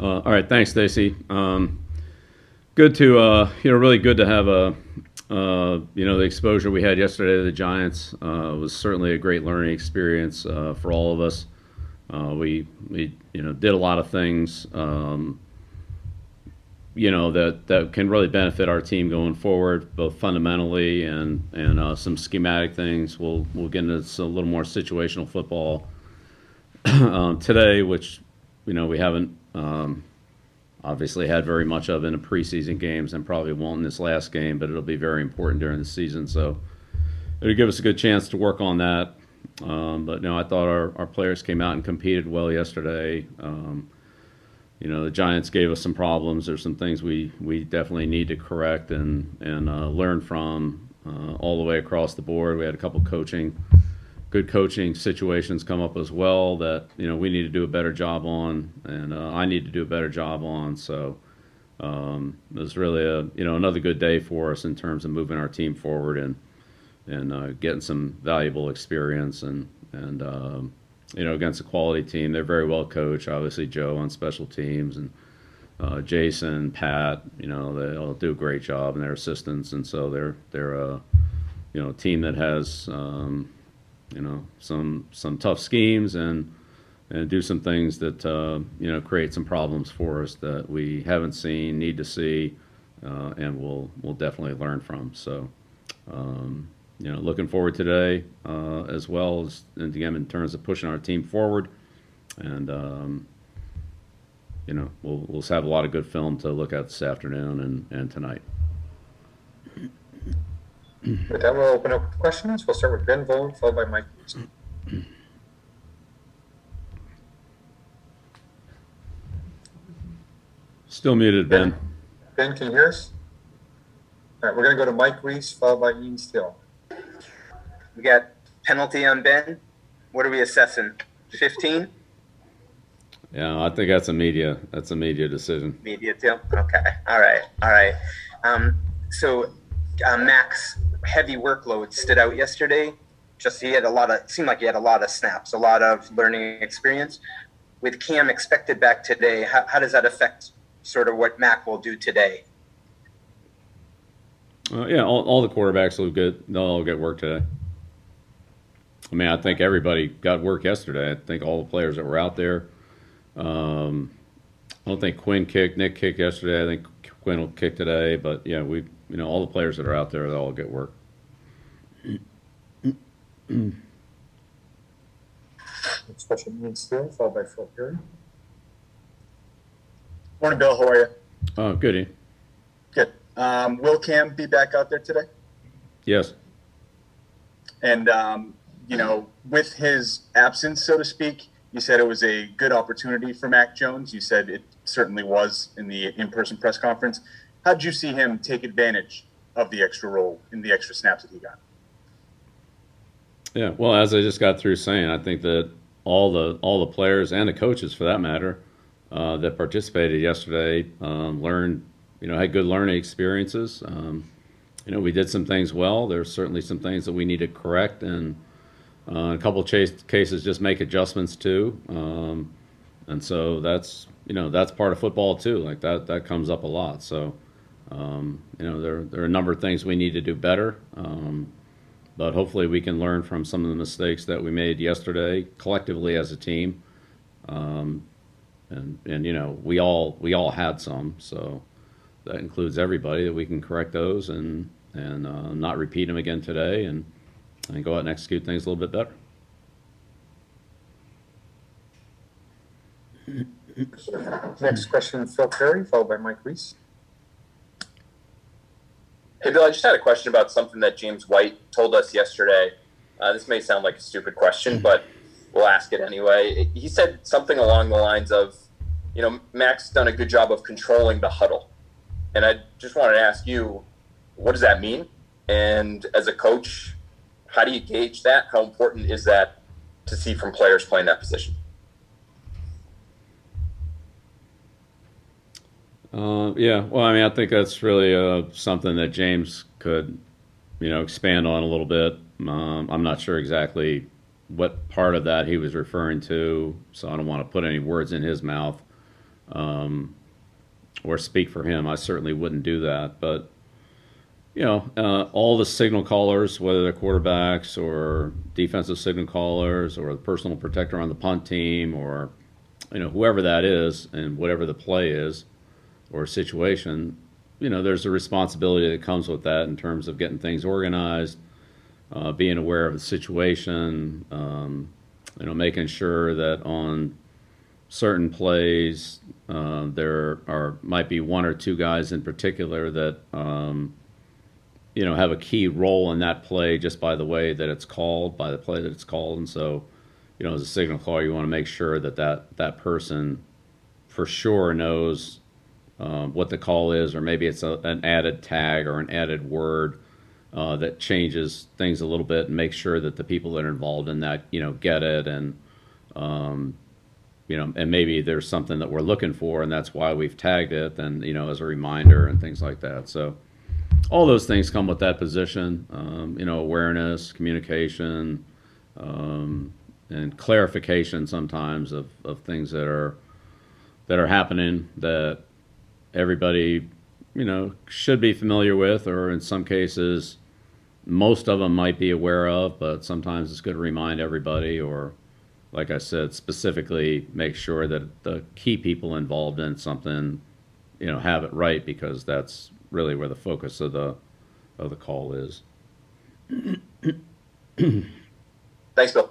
Uh, all right, thanks, Stacy. Um, good to uh, you know, really good to have a uh, you know the exposure we had yesterday to the Giants uh, was certainly a great learning experience uh, for all of us. Uh, we we you know did a lot of things. Um, you know that that can really benefit our team going forward, both fundamentally and and some schematic things. We'll we'll get into a little more situational football um, today, which you know we haven't um, obviously had very much of in the preseason games, and probably won't in this last game, but it'll be very important during the season. So it'll give us a good chance to work on that. Um, but no, I thought our, our players came out and competed well yesterday. Um, you know, the Giants gave us some problems. There's some things we, we definitely need to correct and and uh, learn from uh, all the way across the board. We had a couple coaching, good coaching situations come up as well that you know we need to do a better job on, and uh, I need to do a better job on. So um, it was really a you know another good day for us in terms of moving our team forward and and uh, getting some valuable experience and and um, you know, against a quality team. They're very well coached. Obviously, Joe on special teams and uh, Jason, Pat. You know, they all do a great job and their assistants, and so they're they're a you know team that has um, you know some some tough schemes and and do some things that uh, you know create some problems for us that we haven't seen, need to see, uh, and we'll we'll definitely learn from. So. Um, you know, looking forward today uh, as well as again in terms of pushing our team forward, and um, you know, we'll we'll have a lot of good film to look at this afternoon and and tonight. With that, we'll open up questions. We'll start with Ben Volin, followed by Mike. Reiss. Still muted, Ben. Ben, can you hear us? All right, we're going to go to Mike Reiss, followed by Ian Steele. We got penalty on Ben. What are we assessing? 15? Yeah, I think that's a media. That's a media decision. Media too. Okay. All right. All right. Um, so uh, Max heavy workload stood out yesterday. Just he had a lot of seemed like he had a lot of snaps, a lot of learning experience. With Cam expected back today, how, how does that affect sort of what Mac will do today? Uh, yeah, all, all the quarterbacks will get they'll all get work today. I mean, I think everybody got work yesterday. I think all the players that were out there. Um, I don't think Quinn kicked. Nick kicked yesterday. I think Quinn will kick today. But yeah, we you know all the players that are out there, they'll all get work. Next question, Ian Steele, followed by Phil Perry. Morning, Bill. How are you? Oh, good. Ian. Good. Um, will Cam be back out there today? Yes. And um, you know, with his absence, so to speak, you said it was a good opportunity for Mac Jones. You said it certainly was in the in-person press conference. How did you see him take advantage of the extra role in the extra snaps that he got? Yeah, well, as I just got through saying, I think that all the all the players and the coaches, for that matter, uh, that participated yesterday um, learned, you know, had good learning experiences. Um, you know, we did some things well. There's certainly some things that we need to correct, and uh, a couple of chase, cases just make adjustments too. Um, and so that's you know that's part of football too. Like that that comes up a lot. So um, you know there there are a number of things we need to do better. Um, but hopefully we can learn from some of the mistakes that we made yesterday collectively as a team. Um, and and you know we all we all had some, so that includes everybody that we can correct those and and uh, not repeat them again today and and go out and execute things a little bit better. Next question, Phil Perry, followed by Mike Reiss. Hey, Bill, I just had a question about something that James White told us yesterday. Uh, this may sound like a stupid question, but we'll ask it anyway. He said something along the lines of, you know, Mac's done a good job of controlling the huddle. And I just wanted to ask you, what does that mean? And as a coach, how do you gauge that? How important is that to see from players playing that position? Uh, yeah, well, I mean, I think that's really uh, something that James could, you know, expand on a little bit. Um, I'm not sure exactly what part of that he was referring to, so I don't want to put any words in his mouth. um, or speak for him. I certainly wouldn't do that. But you know, uh, all the signal callers, whether they're quarterbacks or defensive signal callers or the personal protector on the punt team or you know whoever that is and whatever the play is or situation, you know, there's a responsibility that comes with that in terms of getting things organized, uh, being aware of the situation, um, you know, making sure that on certain plays uh, there are might be one or two guys in particular that um, you know have a key role in that play just by the way that it's called, by the play that it's called, and so you know as a signal caller you want to make sure that that that person for sure knows um, what the call is, or maybe it's a, an added tag or an added word uh, that changes things a little bit and makes sure that the people that are involved in that you know get it and um, you know, and maybe there's something that we're looking for, and that's why we've tagged it, then you know, as a reminder and things like that. So, all those things come with that position. Um, you know, awareness, communication, um, and clarification sometimes of, of things that are that are happening that everybody, you know, should be familiar with, or in some cases, most of them might be aware of, but sometimes it's good to remind everybody or like I said, specifically make sure that the key people involved in something, you know, have it right because that's really where the focus of the of the call is. Thanks, Bill.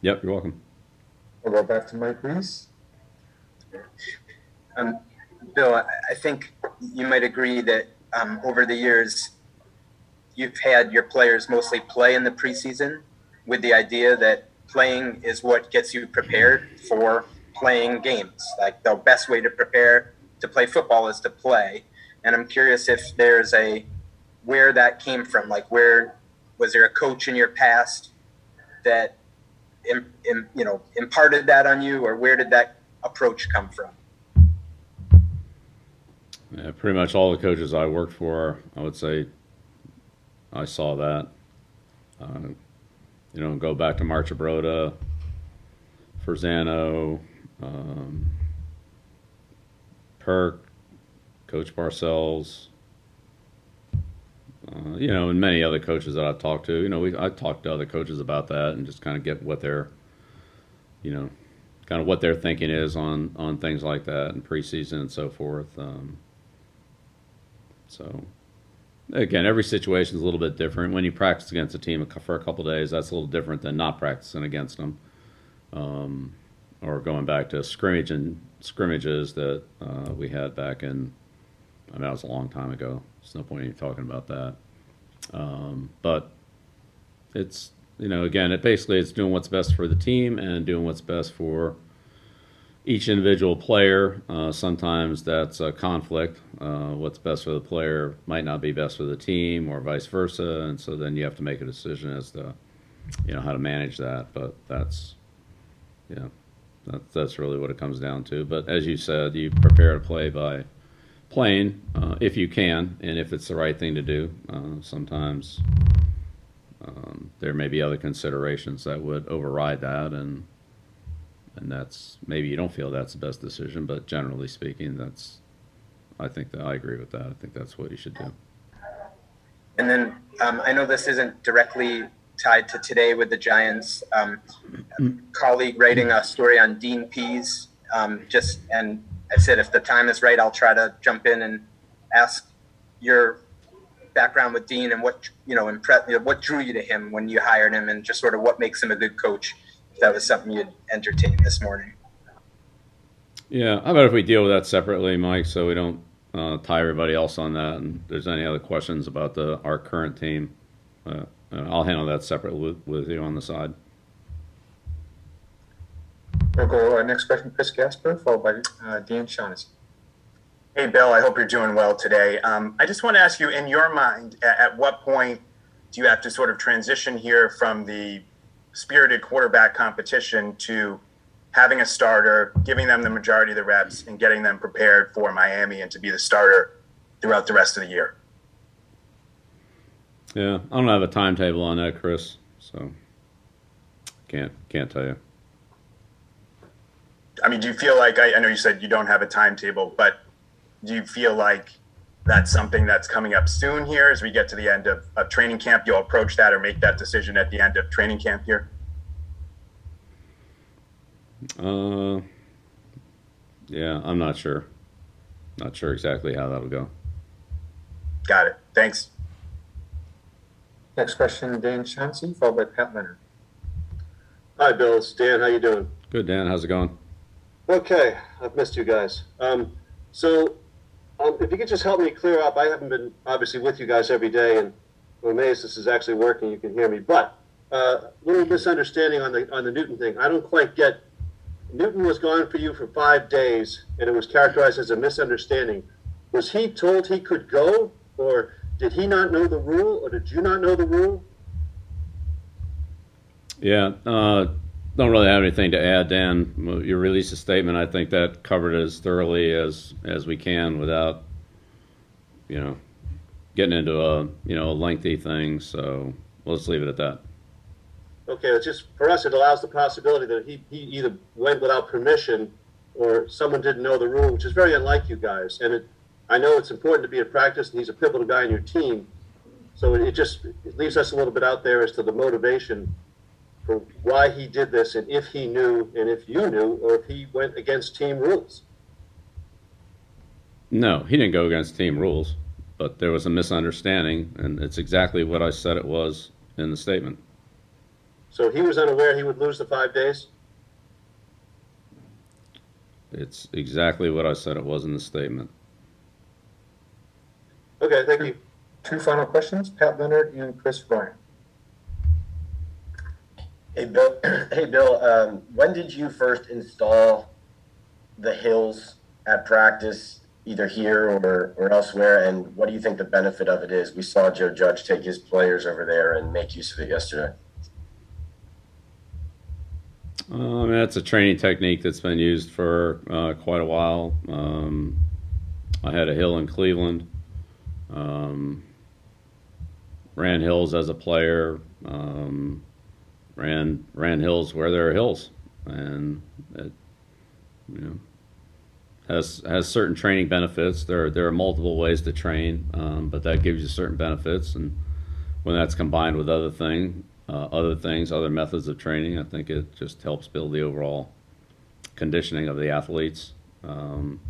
Yep, you're welcome. We'll go back to Mike Reiss. Um, Bill, I, think you might agree that um, over the years, you've had your players mostly play in the preseason with the idea that playing is what gets you prepared for playing games. Like the best way to prepare to play football is to play. And I'm curious if there's a where that came from. Like where was there a coach in your past that you know imparted that on you, or where did that approach come from? Yeah, pretty much all the coaches I worked for, I would say, I saw that. Uh, you know, go back to Marchibroda, Forzano, um, Perk, Coach Parcells, uh, you know, and many other coaches that I've talked to. You know, we I talked to other coaches about that and just kind of get what their, you know, kind of what their thinking is on on things like that and preseason and so forth. Um, so again, every situation is a little bit different. When you practice against a team for a couple days, that's a little different than not practicing against them, um, or going back to scrimmage and scrimmages that uh, we had back in. I mean, that was a long time ago. There's no point in talking about that. Um, but it's you know again, it basically it's doing what's best for the team and doing what's best for each individual player. Uh, sometimes that's a conflict. Uh, what's best for the player might not be best for the team, or vice versa. And so then you have to make a decision as to, you know, how to manage that. But that's, yeah, that, that's really what it comes down to. But as you said, you prepare to play by playing uh, if you can, and if it's the right thing to do. Uh, sometimes um, there may be other considerations that would override that, and and that's maybe you don't feel that's the best decision, but generally speaking, that's I think that I agree with that. I think that's what you should do. And then um, I know this isn't directly tied to today with the Giants. Um, colleague writing a story on Dean Pees. Um, just and I said if the time is right, I'll try to jump in and ask your background with Dean and what you know, impre- what drew you to him when you hired him, and just sort of what makes him a good coach that was something you'd entertain this morning. Yeah, how about if we deal with that separately, Mike, so we don't uh, tie everybody else on that. And if there's any other questions about the our current team, uh, I'll handle that separately with, with, you on the side. We'll go uh, next question, Chris Gasper, followed by uh, Dan Shaughnessy. Hey, Bill, I hope you're doing well today. Um, I just want to ask you, in your mind, at, at what point do you have to sort of transition here from the spirited quarterback competition to having a starter, giving them the majority of the reps, and getting them prepared for Miami and to be the starter throughout the rest of the year. Yeah, I don't have a timetable on that, Chris. So can't can't tell you. I mean, do you feel like, I, I know you said you don't have a timetable, but do you feel like that's something that's coming up soon here as we get to the end of, of training camp? You'll approach that or make that decision at the end of training camp here? Uh, yeah, I'm not sure. Not sure exactly how that'll go. Got it. Thanks. Next question, Dan Shaughnessy, followed by Pat Leonard. Hi, Bill. It's Dan. How you doing? Good, Dan. How's it going? Okay, I've missed you guys. Um, so, um, if you could just help me clear up, I haven't been obviously with you guys every day, and I'm amazed this is actually working. You can hear me, but uh, little misunderstanding on the on the Newton thing. I don't quite get. Newton was gone for you for five days, and it was characterized as a misunderstanding. Was he told he could go, or did he not know the rule, or did you not know the rule? Yeah, uh, don't really have anything to add, Dan. You released a statement. I think that covered it as thoroughly as as we can without, you know, getting into a you know a lengthy thing. So let's leave it at that. Okay, it's just for us, it allows the possibility that he, he either went without permission or someone didn't know the rule, which is very unlike you guys. And it, I know it's important to be in practice, and he's a pivotal guy in your team. So it, it just it leaves us a little bit out there as to the motivation for why he did this, and if he knew, and if you knew, or if he went against team rules. No, he didn't go against team rules, but there was a misunderstanding, and it's exactly what I said it was in the statement. So he was unaware he would lose the five days. It's exactly what I said it was in the statement. Okay, thank you. Two final questions, Pat Leonard and Chris Ryan. Hey Bill, hey Bill, um, when did you first install the hills at practice, either here or, or elsewhere? And what do you think the benefit of it is? We saw Joe Judge take his players over there and make use of it yesterday. Mean, that's a training technique that's been used for uh, quite a while. Um, I had a hill in Cleveland. Um, ran hills as a player. Um, ran ran hills where there are hills, and it, you know has has certain training benefits. There are, there are multiple ways to train, um, but that gives you certain benefits, and when that's combined with other thing, uh, other things, other methods of training, I think it just helps build the overall conditioning of the athletes. Um,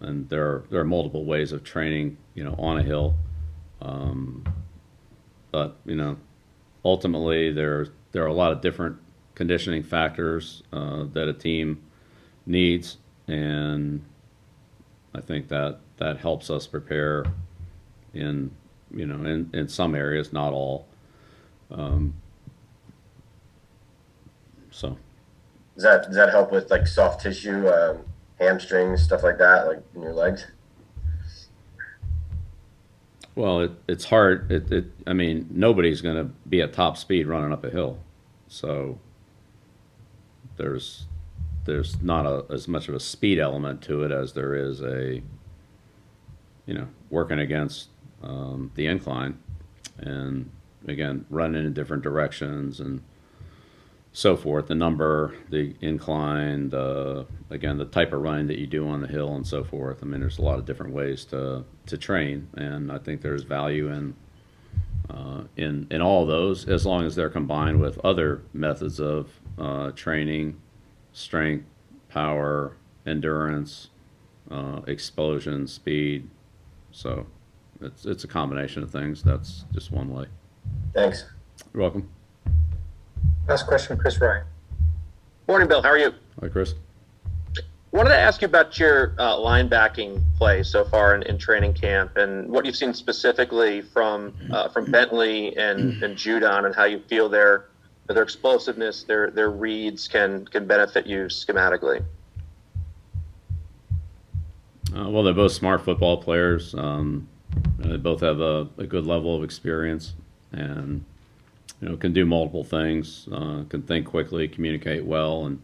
and there are there are multiple ways of training, you know, on a hill. Um, but you know, ultimately there there are a lot of different conditioning factors uh, that a team needs, and I think that that helps us prepare in you know in, in some areas, not all. Um, so Does that does that help with like soft tissue, um, hamstrings, stuff like that, like in your legs? Well, it, it's hard. It, it, I mean, nobody's going to be at top speed running up a hill, so there's there's not a, as much of a speed element to it as there is a you know working against um, the incline, and again running in different directions and so forth. The number, the incline, the again the type of running that you do on the hill and so forth. I mean, there's a lot of different ways to to train, and I think there's value in uh, in in all those as long as they're combined with other methods of uh, training, strength, power, endurance, uh, explosion, speed. So it's it's a combination of things. That's just one way. Thanks. You're welcome. Last question, Chris Ryan. Morning, Bill. How are you? Hi, Chris. Wanted to ask you about your uh, linebacking play so far in, in training camp and what you've seen specifically from uh, from Bentley and, and Judon and how you feel their their explosiveness, their their reads can can benefit you schematically. Uh, well, they're both smart football players. Um, they both have a, a, good level of experience and you know can do multiple things. Uh, can think quickly, communicate well, and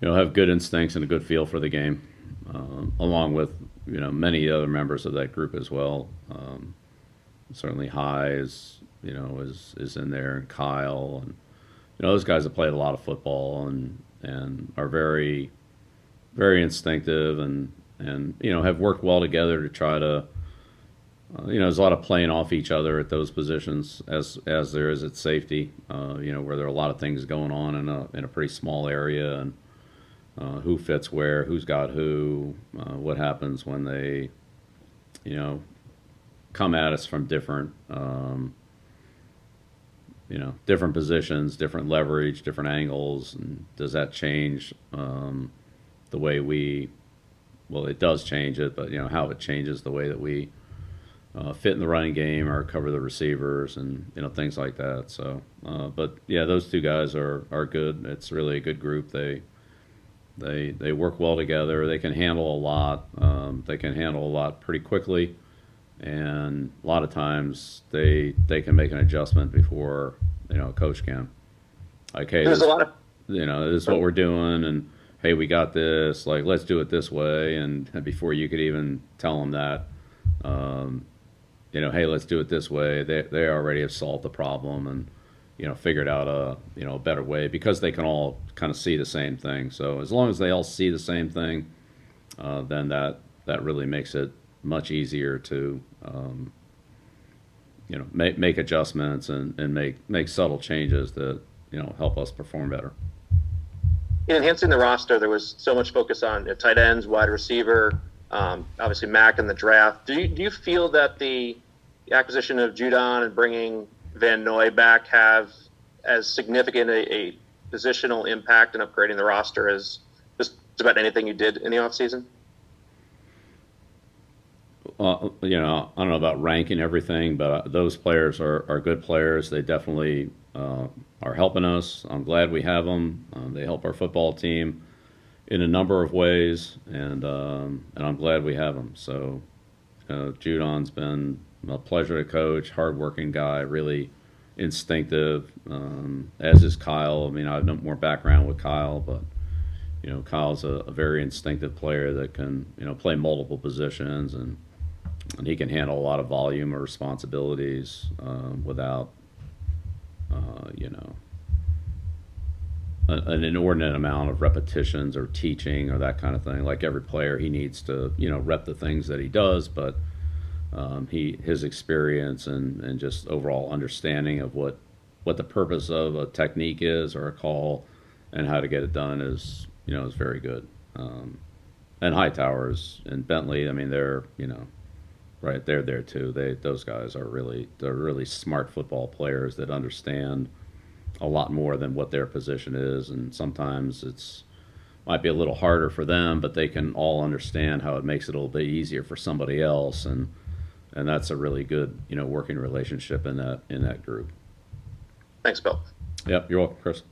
you know have good instincts and a good feel for the game. Um, along with you know many other members of that group as well. Um, certainly, High is you know is is in there, and Kyle, and you know those guys have played a lot of football and and are very, very instinctive and and you know have worked well together to try to. Uh, you know, there's a lot of playing off each other at those positions, as as there is at safety. Uh, you know, where there are a lot of things going on in a in a pretty small area, and uh, who fits where, who's got who, uh, what happens when they, you know, come at us from different, um, you know, different positions, different leverage, different angles, and does that change um, the way we? Well, it does change it, but you know how it changes the way that we uh, fit in the running game or cover the receivers and you know things like that. So, uh, but yeah, those two guys are are good. It's really a good group. They they they work well together. They can handle a lot. Um, they can handle a lot pretty quickly, and a lot of times they they can make an adjustment before you know a coach can. Like, hey, There's this, a lot of you know this is what we're doing, and hey, we got this. Like, let's do it this way. And before you could even tell them that, um, you know, hey, let's do it this way. They they already have solved the problem and you know figured out a you know a better way because they can all kind of see the same thing. So as long as they all see the same thing, uh, then that that really makes it much easier to um, you know make make adjustments and, and make make subtle changes that you know help us perform better. in enhancing the roster, there was so much focus on tight ends, wide receiver, um, obviously Mac in the draft. Do you do you feel that the acquisition of Judon and bringing Van Noy back have as significant a, a positional impact in upgrading the roster as just about anything you did in the offseason? uh, you know, I don't know about ranking everything, but those players are, are good players. They definitely uh, are helping us. I'm glad we have them. Um, they help our football team in a number of ways, and um, and I'm glad we have them. So, uh, Judon's been a pleasure to coach. Hardworking guy, really instinctive. Um, as is Kyle. I mean, I have no more background with Kyle, but you know, Kyle's a, a very instinctive player that can you know play multiple positions and and he can handle a lot of volume or responsibilities um, without, uh, you know, an inordinate amount of repetitions or teaching or that kind of thing. Like every player, he needs to, you know, rep the things that he does, but um, he his experience and, and just overall understanding of what what the purpose of a technique is or a call and how to get it done is, you know, is very good. Um, and Hightowers and Bentley, I mean, they're, you know, Right, they're there too. They those guys are really they're really smart football players that understand a lot more than what their position is, and sometimes it's might be a little harder for them, but they can all understand how it makes it a little bit easier for somebody else, and and that's a really good you know working relationship in that in that group. Thanks, Bill. Yep, you're welcome, Chris.